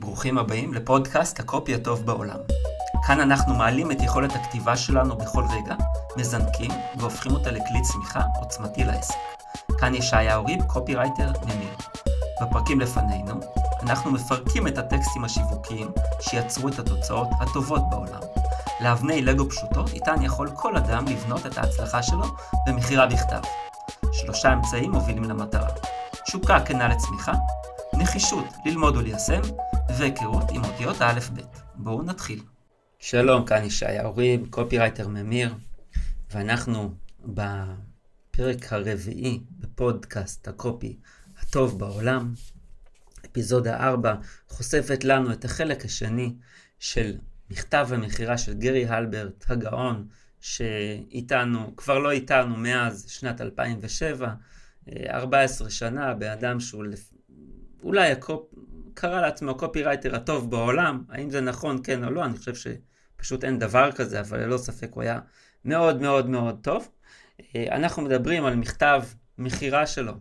ברוכים הבאים לפודקאסט הקופי הטוב בעולם. כאן אנחנו מעלים את יכולת הכתיבה שלנו בכל רגע, מזנקים והופכים אותה לכלי צמיחה עוצמתי לעסק. כאן ישעיה ריב, קופירייטר ממיר. בפרקים לפנינו, אנחנו מפרקים את הטקסטים השיווקיים שיצרו את התוצאות הטובות בעולם. לאבני לגו פשוטות, איתן יכול כל אדם לבנות את ההצלחה שלו במכירה בכתב. שלושה אמצעים מובילים למטרה. תשוקה כנה לצמיחה, נחישות ללמוד וליישם, והיכרות עם אותיות האלף-בית. בואו נתחיל. שלום, כאן ישעיהו ריב, קופירייטר ממיר, ואנחנו בפרק הרביעי בפודקאסט הקופי הטוב בעולם. אפיזודה 4 חושפת לנו את החלק השני של מכתב המכירה של גרי הלברט הגאון, שאיתנו, כבר לא איתנו מאז שנת 2007, 14 שנה, בן אדם שהוא אולי הקופ... קרא לעצמו הקופירייטר הטוב בעולם, האם זה נכון, כן או לא, אני חושב שפשוט אין דבר כזה, אבל ללא ספק הוא היה מאוד מאוד מאוד טוב. אנחנו מדברים על מכתב מכירה שלו,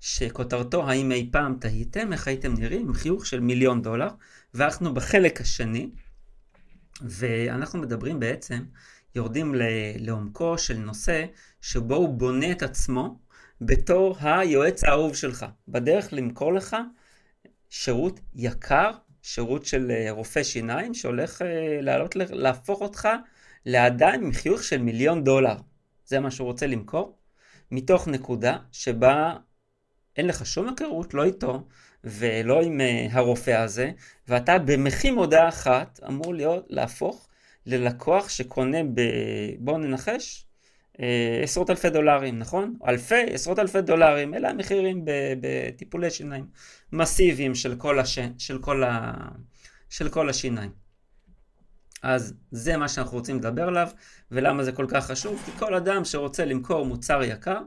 שכותרתו האם אי פעם תהיתם? איך הייתם נראים? עם חיוך של מיליון דולר, ואנחנו בחלק השני, ואנחנו מדברים בעצם, יורדים לעומקו של נושא שבו הוא בונה את עצמו בתור היועץ האהוב שלך, בדרך למכור לך שירות יקר, שירות של רופא שיניים, שהולך לעלות, להפוך אותך לאדם עם חיוך של מיליון דולר. זה מה שהוא רוצה למכור, מתוך נקודה שבה אין לך שום היכרות, לא איתו ולא עם הרופא הזה, ואתה במחי מודעה אחת אמור להיות, להפוך ללקוח שקונה ב... בואו ננחש, עשרות אלפי דולרים, נכון? אלפי, עשרות אלפי דולרים, אלה המחירים בטיפולי שיניים מסיביים של כל, הש... של כל, ה... של כל השיניים. אז זה מה שאנחנו רוצים לדבר עליו, ולמה זה כל כך חשוב? כי כל אדם שרוצה למכור מוצר יקר,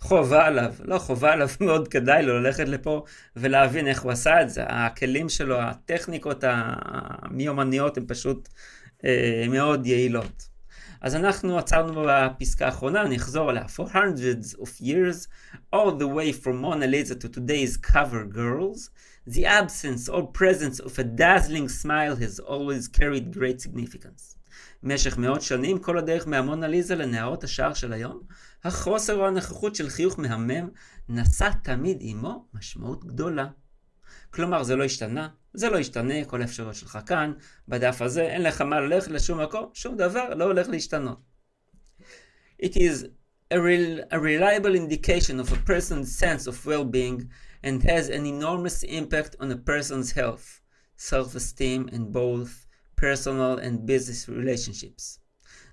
חובה עליו, לא חובה עליו, מאוד כדאי לו ללכת לפה ולהבין איך הוא עשה את זה. הכלים שלו, הטכניקות המיומניות הן פשוט אה, מאוד יעילות. אז אנחנו עצרנו בפסקה האחרונה, אני אחזור עליה. For hundreds of years, all the way from Mona Lisa to today's cover girls, the absence or presence of a dazzling smile has always carried great significance. במשך מאות שנים, כל הדרך מהמונה ליזה לנערות השער של היום, החוסר או הנוכחות של חיוך מהמם נשא תמיד עמו משמעות גדולה. כלומר, זה לא השתנה, זה לא ישתנה, כל האפשרויות שלך כאן, בדף הזה, אין לך מה ללכת לשום מקום, שום דבר לא הולך להשתנות. It is a, real, a reliable indication of a person's sense of well-being and has an enormous impact on a person's health, self-esteem and both personal and business relationships.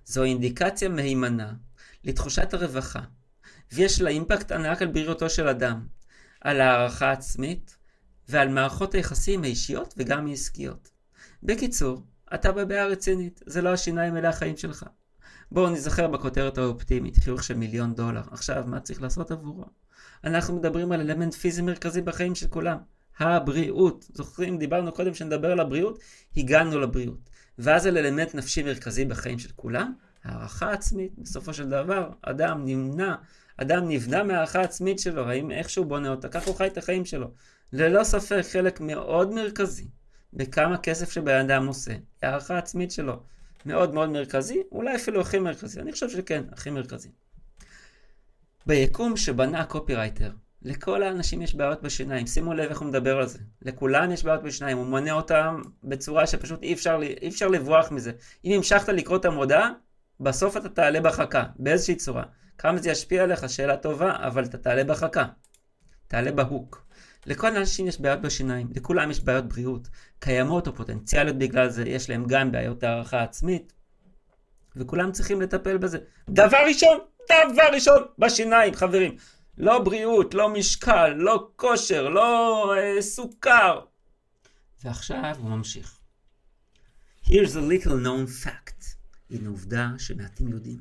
זו אינדיקציה מהימנה לתחושת הרווחה, ויש לה אימפקט ענק על בריאותו של אדם, על הערכה עצמית ועל מערכות היחסים האישיות וגם העסקיות. בקיצור, אתה בבעיה רצינית, זה לא השיניים אלה החיים שלך. בואו נזכר בכותרת האופטימית, חיוך של מיליון דולר. עכשיו, מה צריך לעשות עבורו? אנחנו מדברים על אלמנט פיזי מרכזי בחיים של כולם. הבריאות. זוכרים, דיברנו קודם שנדבר על הבריאות, הגענו לבריאות. ואז על אלמנט נפשי מרכזי בחיים של כולם, הערכה עצמית. בסופו של דבר, אדם נמנע, אדם נבנה מהערכה עצמית שלו, האם איכשהו בונה אותה, ככה הוא חי את החיים שלו. ללא ספק חלק מאוד מרכזי בכמה כסף שבן אדם עושה, הערכה עצמית שלו מאוד מאוד מרכזי, אולי אפילו הכי מרכזי, אני חושב שכן, הכי מרכזי. ביקום שבנה הקופירייטר, לכל האנשים יש בעיות בשיניים, שימו לב איך הוא מדבר על זה. לכולם יש בעיות בשיניים, הוא מונה אותם בצורה שפשוט אי אפשר, אי אפשר לברוח מזה. אם המשכת לקרוא את המודעה, בסוף אתה תעלה בחכה, באיזושהי צורה. כמה זה ישפיע עליך, שאלה טובה, אבל אתה תעלה בחכה. תעלה בהוק. לכל האנשים יש בעיות בשיניים, לכולם יש בעיות בריאות, קיימות או פוטנציאליות בגלל זה, יש להם גם בעיות הערכה עצמית, וכולם צריכים לטפל בזה. דבר ראשון, דבר ראשון, בשיניים, חברים. לא בריאות, לא משקל, לא כושר, לא אה, סוכר. ועכשיו הוא ממשיך. Here's a little known fact. הנה עובדה שמעטים יודעים.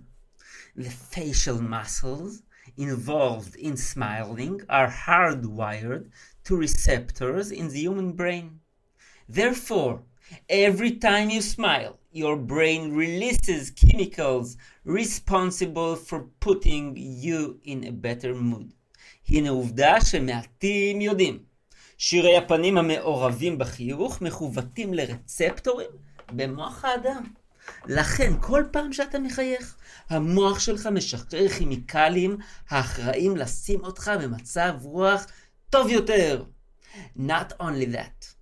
The facial muscles involved in smiling are hardwired to receptors in the human brain. Therefore, every time you smile, your brain releases chemicals responsible for putting you in a better mood. הנה עובדה שמעטים יודעים שירי הפנים המעורבים בחיוך מכוותים לרצפטורים במוח האדם. לכן, כל פעם שאתה מחייך, המוח שלך משחרר כימיקלים האחראים לשים אותך במצב רוח טוב יותר. Not only that,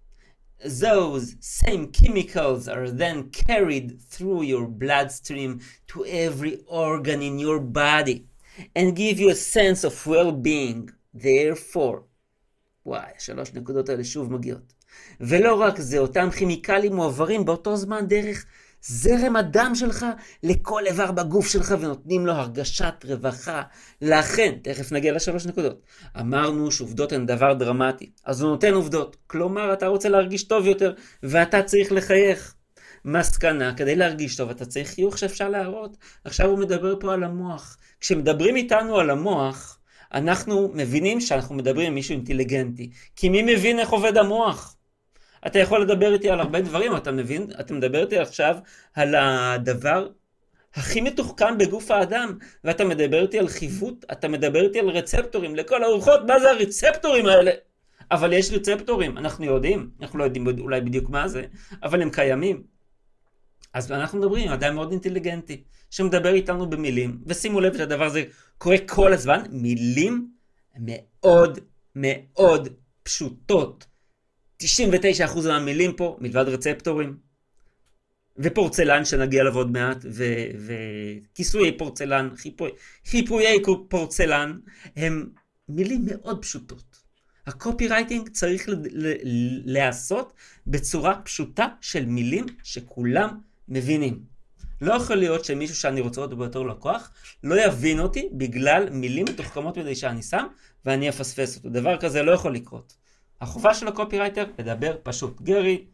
those same chemicals are then carried through your bloodstream to every organ in your body and give you a sense of well-being. Therefore, וואי, שלוש נקודות האלה שוב מגיעות. ולא רק זה, אותם כימיקלים מועברים באותו זמן דרך זרם הדם שלך לכל איבר בגוף שלך ונותנים לו הרגשת רווחה. לכן, תכף נגיע לשלוש נקודות. אמרנו שעובדות הן דבר דרמטי, אז הוא נותן עובדות. כלומר, אתה רוצה להרגיש טוב יותר, ואתה צריך לחייך. מסקנה, כדי להרגיש טוב אתה צריך חיוך שאפשר להראות. עכשיו הוא מדבר פה על המוח. כשמדברים איתנו על המוח, אנחנו מבינים שאנחנו מדברים עם מישהו אינטליגנטי. כי מי מבין איך עובד המוח? אתה יכול לדבר איתי על הרבה דברים, אתה מבין? אתה מדבר איתי עכשיו על הדבר הכי מתוחכם בגוף האדם, ואתה מדבר איתי על חיווט, אתה מדבר איתי על רצפטורים לכל הרוחות, מה זה הרצפטורים האלה? אבל יש רצפטורים, אנחנו יודעים, אנחנו לא יודעים אולי בדיוק מה זה, אבל הם קיימים. אז אנחנו מדברים עם אדם מאוד אינטליגנטי, שמדבר איתנו במילים, ושימו לב שהדבר הזה קורה כל הזמן, מילים מאוד מאוד פשוטות. 99% מהמילים פה, מלבד רצפטורים, ופורצלן שנגיע אליו עוד מעט, וכיסויי פורצלן, חיפוי, חיפויי פורצלן, הם מילים מאוד פשוטות. הקופירייטינג צריך להיעשות בצורה פשוטה של מילים שכולם מבינים. לא יכול להיות שמישהו שאני רוצה אותו בתור לקוח, לא יבין אותי בגלל מילים מתוחכמות מדי שאני שם, ואני אפספס אותו. דבר כזה לא יכול לקרות. החובה של הקופירייטר לדבר פשוט. גרי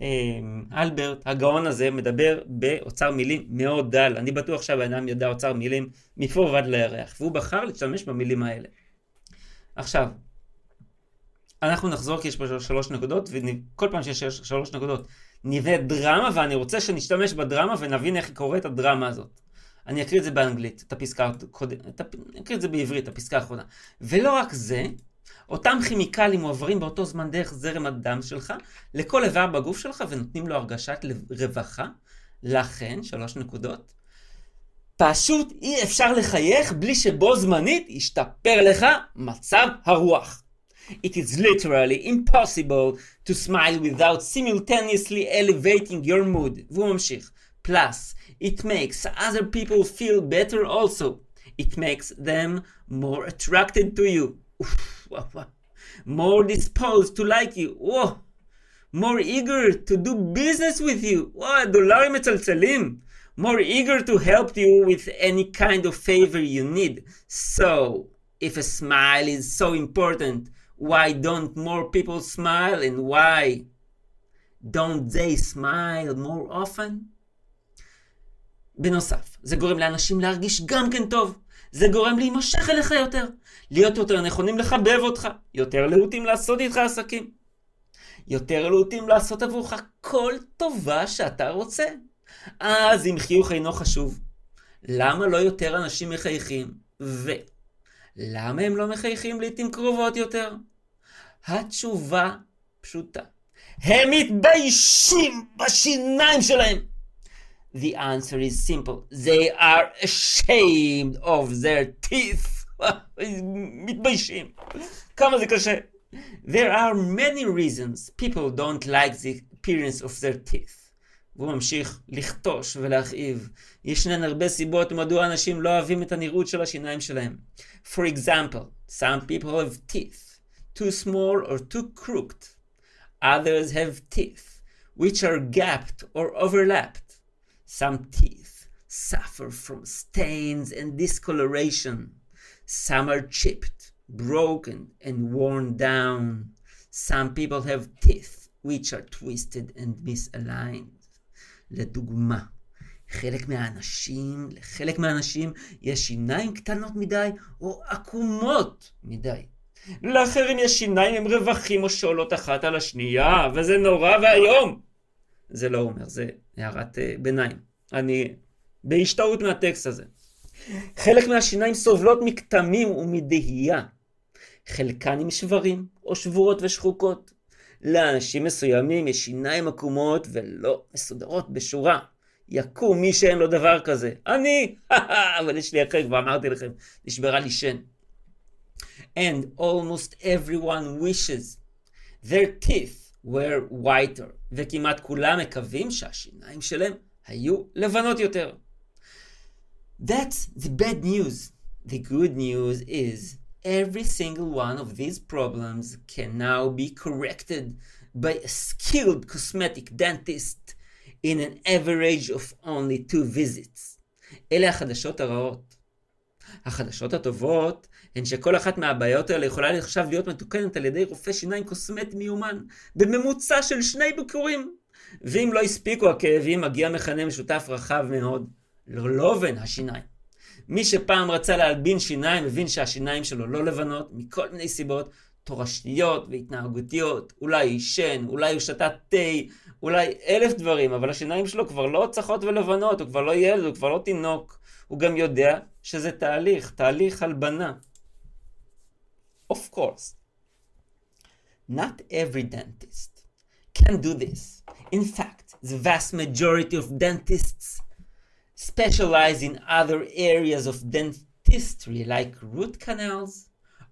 אמ, הלברט, הגאון הזה, מדבר באוצר מילים מאוד דל. אני בטוח שהבן אדם יודע אוצר מילים מפה ועד לירח, והוא בחר להשתמש במילים האלה. עכשיו, אנחנו נחזור כי יש פה שלוש נקודות, וכל פעם שיש שלוש נקודות נבנה דרמה, ואני רוצה שנשתמש בדרמה ונבין איך היא קורית הדרמה הזאת. אני אקריא את זה באנגלית, את הפסקה הקודמת, אני אקריא את זה בעברית, הפסקה האחרונה. ולא רק זה, אותם כימיקלים מועברים באותו זמן דרך זרם הדם שלך לכל איבר בגוף שלך ונותנים לו הרגשת רווחה. לכן, שלוש נקודות, פשוט אי אפשר לחייך בלי שבו זמנית ישתפר לך מצב הרוח. It is literally impossible to smile without simultaneously elevating your mood. והוא ממשיך. Plus, it makes other people feel better also. It makes them more attracted to you. more disposed to like you, oh, more eager to do business with you, oh, דולרים מצלצלים, more eager to help you with any kind of favor you need. So, if a smile is so important, why don't more people smile and why don't they smile more often? בנוסף, זה גורם לאנשים להרגיש גם כן טוב. זה גורם להימשך אליך יותר, להיות יותר נכונים לחבב אותך, יותר להוטים לעשות איתך עסקים, יותר להוטים לעשות עבורך כל טובה שאתה רוצה. אז אם חיוך אינו חשוב, למה לא יותר אנשים מחייכים? ולמה הם לא מחייכים לעיתים קרובות יותר? התשובה פשוטה. הם מתביישים בשיניים שלהם. The answer is simple. They are ashamed of their teeth. מתביישים. כמה זה קשה. There are many reasons people don't like the appearance of their teeth. והוא ממשיך לכתוש ולהכאיב. ישנן הרבה סיבות מדוע אנשים לא אוהבים את הנראות של השיניים שלהם. For example, some people have teeth too small or too crooked. Others have teeth which are gapped or overlapped. Some teeth suffer from stains and discoloration. Some are chipped, broken, and worn down. Some people have teeth which are twisted and misaligned. לדוגמה, חלק מהאנשים, לחלק מהאנשים יש שיניים קטנות מדי או עקומות מדי. לאחרים יש שיניים עם רווחים או שעולות אחת על השנייה, וזה נורא ואיום. זה לא אומר, זה הערת uh, ביניים. אני בהשתאות מהטקסט הזה. חלק מהשיניים סובלות מכתמים ומדהייה. חלקן עם שברים, או שבורות ושחוקות. לאנשים מסוימים יש שיניים עקומות ולא מסודרות בשורה. יקום מי שאין לו דבר כזה. אני! אבל יש לי אחר, כבר אמרתי לכם, נשברה לי שן. And almost everyone wishes their teeth were whiter, וכמעט כולם מקווים שהשיניים שלהם היו לבנות יותר. That's the bad news. The good news is every single one of these problems can now be corrected by a skilled cosmetic dentist in an average of only two visits. אלה החדשות הרעות. החדשות הטובות הן שכל אחת מהבעיות האלה יכולה עכשיו להיות מתוקנת על ידי רופא שיניים קוסמט מיומן, בממוצע של שני ביקורים. ואם לא הספיקו הכאבים, מגיע מכנה משותף רחב מאוד, ללובן השיניים. מי שפעם רצה להלבין שיניים, מבין שהשיניים שלו לא לבנות, מכל מיני סיבות, תורשתיות והתנהגותיות, אולי עישן, אולי הוא שתה תה, אולי אלף דברים, אבל השיניים שלו כבר לא צחות ולבנות, הוא כבר לא ילד, הוא כבר לא תינוק. הוא גם יודע שזה תהליך, תהליך הלבנה. Of course. Not every dentist can do this. In fact, the vast majority of dentists specialize in other areas of dentistry like root canals,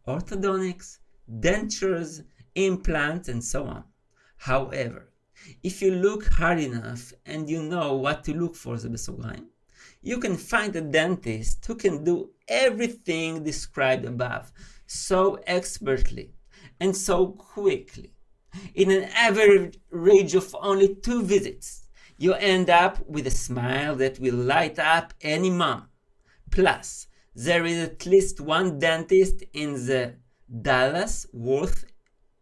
orthodontics, dentures, implants, and so on. However, if you look hard enough and you know what to look for, you can find a dentist who can do everything described above so expertly and so quickly in an average of only two visits. You end up with a smile that will light up any mom. Plus, there is at least one dentist in the Dallas Worth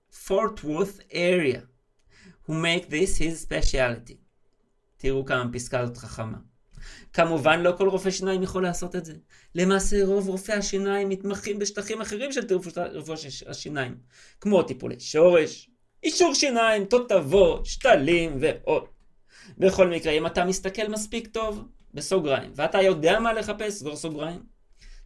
Fort Worth area who make this his specialty. תראו כמה פסקה זאת חכמה. כמובן לא כל רופא שיניים יכול לעשות את זה. למעשה רוב רופאי השיניים מתמחים בשטחים אחרים של רפואת השיניים, כמו טיפולי שורש, אישור שיניים, תותבות, שתלים ועוד. בכל מקרה, אם אתה מסתכל מספיק טוב, בסוגריים, ואתה יודע מה לחפש, סגור סוגריים,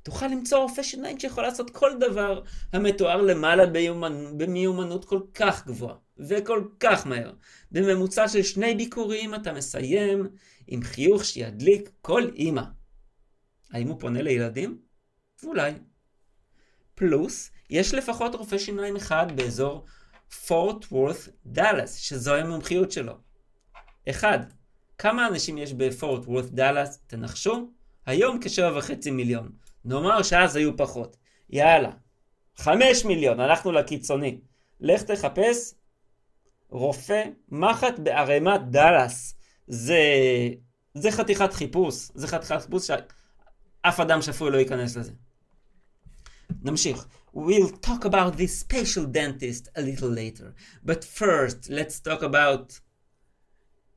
תוכל למצוא רופא שיניים שיכול לעשות כל דבר המתואר למעלה ביומנ... במיומנות כל כך גבוהה, וכל כך מהר. בממוצע של שני ביקורים אתה מסיים עם חיוך שידליק כל אימא. האם הוא פונה לילדים? אולי. פלוס, יש לפחות רופא שיניים אחד באזור פורט וורת דאלאס, שזו המומחיות שלו. אחד, כמה אנשים יש בפורט וורת דאלאס? תנחשו? היום כשבע וחצי מיליון. נאמר שאז היו פחות. יאללה, חמש מיליון, הלכנו לקיצוני. לך תחפש רופא מחט בערימת דאלאס. זה, זה חתיכת חיפוש, זה חתיכת חיפוש שאף אדם שפוי לא ייכנס לזה. נמשיך. We'll talk about this special dentist a little later. But first, let's talk about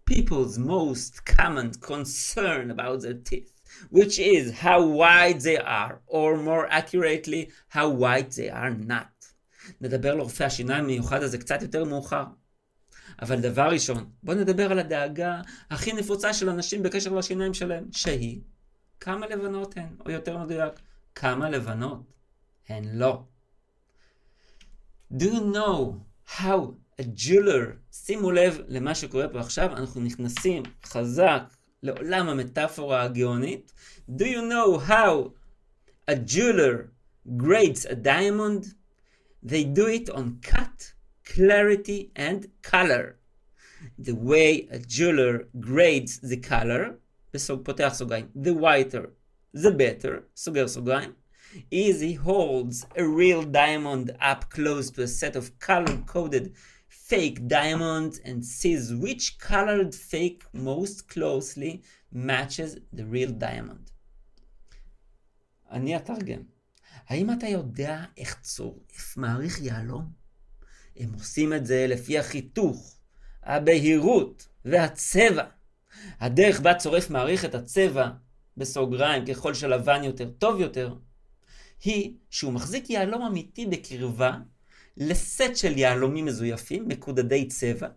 people's most common concern about their teeth, which is how wide they are, or more accurately, how wide they are not. נדבר לרופא השיניים המיוחד הזה קצת יותר מאוחר. אבל דבר ראשון, בואו נדבר על הדאגה הכי נפוצה של אנשים בקשר לשיניים שלהם, שהיא כמה לבנות הן, או יותר מדויק, כמה לבנות הן לא. Do you know how a jeweler, שימו לב למה שקורה פה עכשיו, אנחנו נכנסים חזק לעולם המטאפורה הגאונית. Do you know how a jeweler grades a diamond? They do it on cut, clarity and color. The way a jeweler grades the color, פותח סוגריים, the whiter, the better, סוגר סוגריים, is he holds a real diamond up close to a set of color-coded fake diamonds and sees which colored fake most closely matches the real diamond. אני אתרגם. האם אתה יודע איך צורף מעריך יהלום? הם עושים את זה לפי החיתוך, הבהירות והצבע. הדרך בה צורף מעריך את הצבע, בסוגריים, ככל שלבן יותר, טוב יותר, היא שהוא מחזיק יהלום אמיתי בקרבה לסט של יהלומים מזויפים, מקודדי צבע,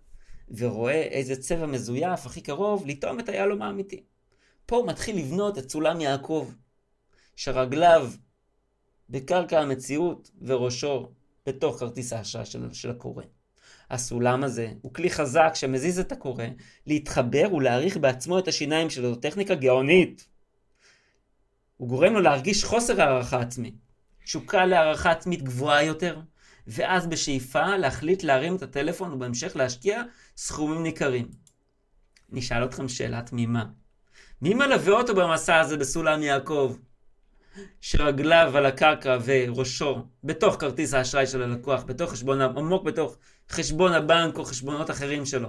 ורואה איזה צבע מזויף הכי קרוב לטעום את היהלום האמיתי. פה הוא מתחיל לבנות את סולם יעקב, שרגליו בקרקע המציאות וראשו בתוך כרטיס האשראי של, של הקורא. הסולם הזה הוא כלי חזק שמזיז את הקורא להתחבר ולהעריך בעצמו את השיניים שלו, זו טכניקה גאונית. הוא גורם לו להרגיש חוסר הערכה עצמית, תשוקה להערכה עצמית גבוהה יותר, ואז בשאיפה להחליט להרים את הטלפון ובהמשך להשקיע סכומים ניכרים. נשאל אתכם שאלה תמימה. מי מלווה אותו במסע הזה בסולם יעקב? שרגליו על הקרקע וראשו בתוך כרטיס האשראי של הלקוח, בתוך חשבון, עמוק בתוך חשבון הבנק או חשבונות אחרים שלו.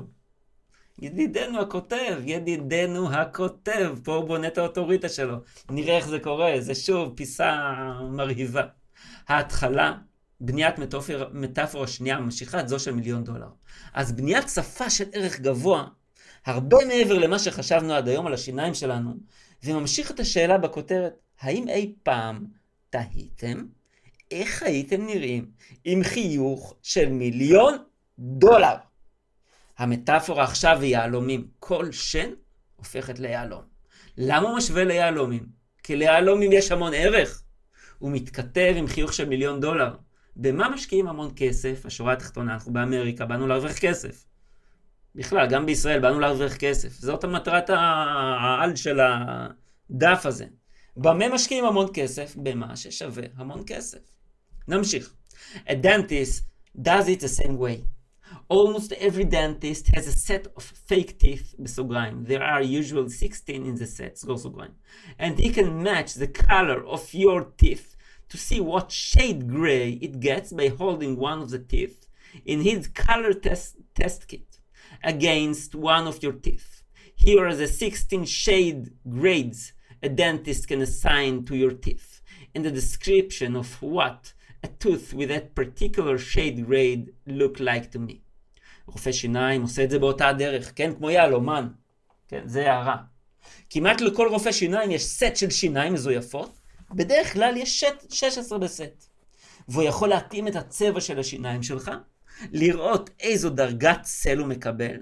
ידידנו הכותב, ידידנו הכותב, פה הוא בונה את האוטוריטה שלו. נראה איך זה קורה, זה שוב פיסה מרהיבה. ההתחלה, בניית מטאפורה, שנייה ממשיכה את זו של מיליון דולר. אז בניית שפה של ערך גבוה, הרבה מעבר למה שחשבנו עד היום על השיניים שלנו, וממשיך את השאלה בכותרת, האם אי פעם תהיתם איך הייתם נראים עם חיוך של מיליון דולר? המטאפורה עכשיו היא יהלומים. כל שן הופכת ליהלום. למה הוא משווה ליהלומים? כי ליהלומים יש המון ערך. הוא מתכתב עם חיוך של מיליון דולר. במה משקיעים המון כסף? השורה התחתונה, אנחנו באמריקה, באנו להרוויח כסף. בכלל, גם בישראל באנו להרוויח כסף. זאת המטרת העל של הדף הזה. במה משקיעים המון כסף? במה ששווה המון כסף. נמשיך. A dentist does it the same way. Almost every dentist has a set of fake teeth בסוגריים. There are usually 16 in the set, סגור סוגריים. And he can match the color of your teeth to see what shade gray it gets by holding one of the teeth in his color test, test kit Against one of your teeth. Here are the 16 shade grades a dentist can assign to your teeth and the description of what a tooth with that particular shade grade look like to me. רופא שיניים עושה את זה באותה הדרך, כן? כמו יהלומן. כן, זה הערה. כמעט לכל רופא שיניים יש סט של שיניים מזויפות, בדרך כלל יש שט, 16 בסט. והוא יכול להתאים את הצבע של השיניים שלך, לראות איזו דרגת צל הוא מקבל,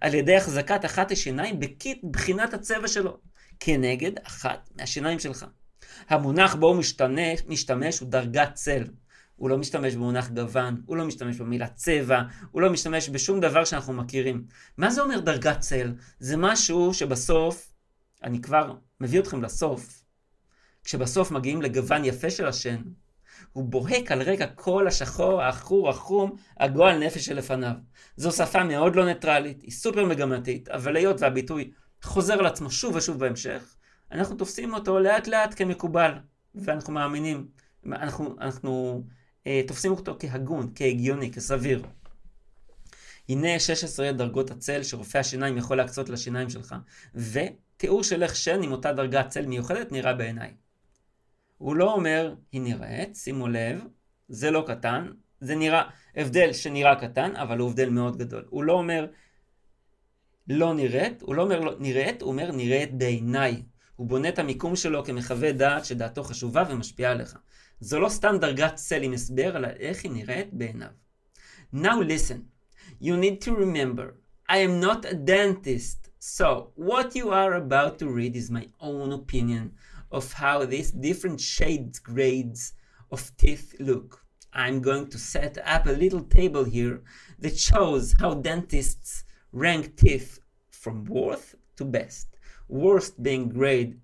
על ידי החזקת אחת השיניים בקיט בחינת הצבע שלו, כנגד אחת מהשיניים שלך. המונח בו הוא משתמש, משתמש הוא דרגת צל. הוא לא משתמש במונח גוון, הוא לא משתמש במילה צבע, הוא לא משתמש בשום דבר שאנחנו מכירים. מה זה אומר דרגת צל? זה משהו שבסוף, אני כבר מביא אתכם לסוף, כשבסוף מגיעים לגוון יפה של השן, הוא בוהק על רקע כל השחור, העכור, החום, הגועל נפש שלפניו. זו שפה מאוד לא ניטרלית, היא סופר מגמתית, אבל היות והביטוי חוזר על עצמו שוב ושוב בהמשך, אנחנו תופסים אותו לאט לאט כמקובל, ואנחנו מאמינים, אנחנו, אנחנו אה, תופסים אותו כהגון, כהגיוני, כסביר. הנה 16 דרגות הצל שרופא השיניים יכול להקצות לשיניים שלך, ותיאור של איך שן עם אותה דרגת צל מיוחדת נראה בעיניי. הוא לא אומר, היא נראית, שימו לב, זה לא קטן, זה נראה, הבדל שנראה קטן, אבל הוא הבדל מאוד גדול. הוא לא אומר, לא נראית, הוא לא אומר לא נראית, הוא אומר נראית בעיניי. הוא בונה את המיקום שלו כמחווה דעת שדעתו חשובה ומשפיעה עליך. זו לא סתם דרגת צל עם הסבר, אלא איך היא נראית בעיניו. Now listen, you need to remember, I am not a dentist, so what you are about to read is my own opinion of how these different shades grades of teeth look. I'm going to set up a little table here that shows how dentists rank teeth from worst to best. Worst being grade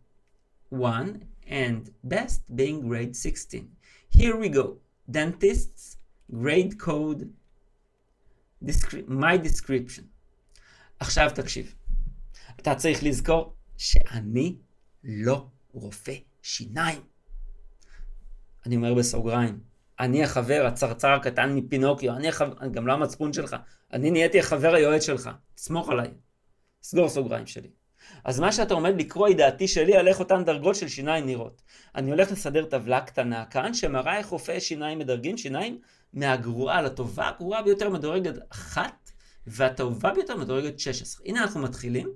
1 and best being grade 16. Here we go. Dentists, grade code, descri- my description. עכשיו תקשיב. אתה צריך לזכור שאני לא רופא שיניים. אני אומר בסוגריים, אני החבר, הצרצר הקטן מפינוקיו, אני החבר, גם לא המצפון שלך, אני נהייתי החבר היועץ שלך, תסמוך עליי. סגור סוגריים שלי. אז מה שאתה עומד לקרוא היא דעתי שלי על איך אותן דרגות של שיניים נראות. אני הולך לסדר טבלה קטנה כאן שמראה איך רופאי שיניים מדרגים שיניים מהגרועה לטובה, הגרועה ביותר מדורגת אחת והטובה ביותר מדורגת 16. הנה אנחנו מתחילים.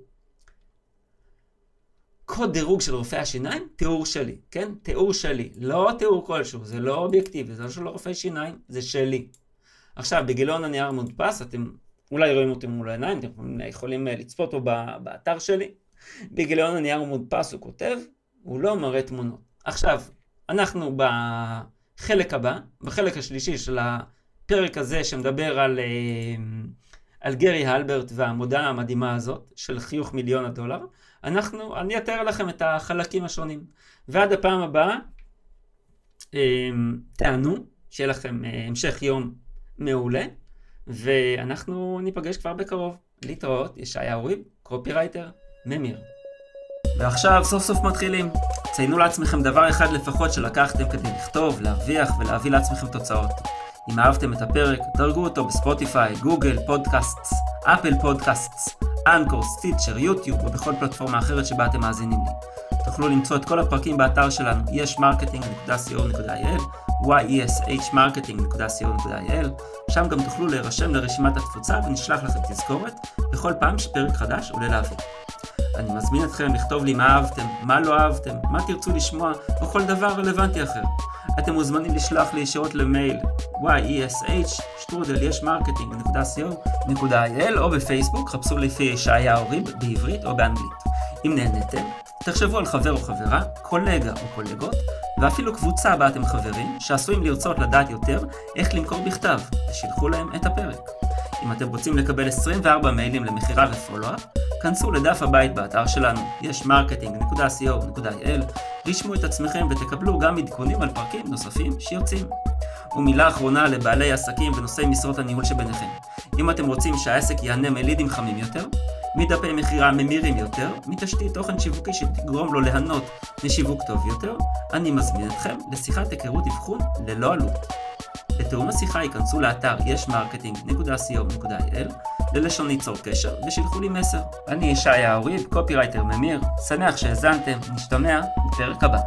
קוד דירוג של רופאי השיניים, תיאור שלי, כן? תיאור שלי, לא תיאור כלשהו, זה לא אובייקטיבי, זה לא של רופאי שיניים, זה שלי. עכשיו, בגיליון הנייר המודפס, אתם אולי רואים אותי מול העיניים, אתם יכולים לצפות פה באתר שלי. בגיליון הנייר המודפס הוא כותב, הוא לא מראה תמונות. עכשיו, אנחנו בחלק הבא, בחלק השלישי של הפרק הזה שמדבר על, אה, על גרי הלברט והעמודה המדהימה הזאת של חיוך מיליון הדולר, אנחנו, אני אתאר לכם את החלקים השונים. ועד הפעם הבאה, אה, תיהנו, שיהיה לכם המשך יום מעולה, ואנחנו ניפגש כבר בקרוב. להתראות, ישעיהו ריב, קופירייטר, ממיר. ועכשיו סוף סוף מתחילים. ציינו לעצמכם דבר אחד לפחות שלקחתם כדי לכתוב, להרוויח ולהביא לעצמכם תוצאות. אם אהבתם את הפרק, דרגו אותו ב Spotify, Google Podcasts, Apple Podcasts, Anchor, Stitcher, YouTube ובכל פלטפורמה אחרת שבה אתם מאזינים לי. תוכלו למצוא את כל הפרקים באתר שלנו ישמרקטינג.co.il yeshmarketing.co.il שם גם תוכלו להירשם לרשימת התפוצה ונשלח לכם תזכורת בכל פעם שפרק חדש עולה לאוויר. אני מזמין אתכם לכתוב לי מה אהבתם, מה לא אהבתם, מה תרצו לשמוע, או כל דבר רלוונטי אחר. אתם מוזמנים לשלוח לי ישירות למייל yesh.strudel.co.il או בפייסבוק, חפשו לפי ישעיה הורים בעברית או באנגלית. אם נהניתם, תחשבו על חבר או חברה, קולגה או קולגות, ואפילו קבוצה בה אתם חברים, שעשויים לרצות לדעת יותר איך למכור בכתב, ושילחו להם את הפרק. אם אתם רוצים לקבל 24 מיילים למכירה ופולו-אפ, כנסו לדף הבית באתר שלנו, יש marketing.co.il, רשמו את עצמכם ותקבלו גם עדכונים על פרקים נוספים שיוצאים. ומילה אחרונה לבעלי עסקים ונושאי משרות הניהול שביניכם. אם אתם רוצים שהעסק ייהנה מלידים חמים יותר, מדפי מכירה ממירים יותר, מתשתית תוכן שיווקי שתגרום לו ליהנות לשיווק טוב יותר, אני מזמין אתכם לשיחת היכרות אבחון ללא עלות. לתיאום השיחה היכנסו לאתר ishmarketing.co.il ללשונית ליצור קשר ושילחו לי מסר. אני ישעיהו ריב, קופירייטר ממיר, שמח שהאזנתם, נשתמע בפרק הבא.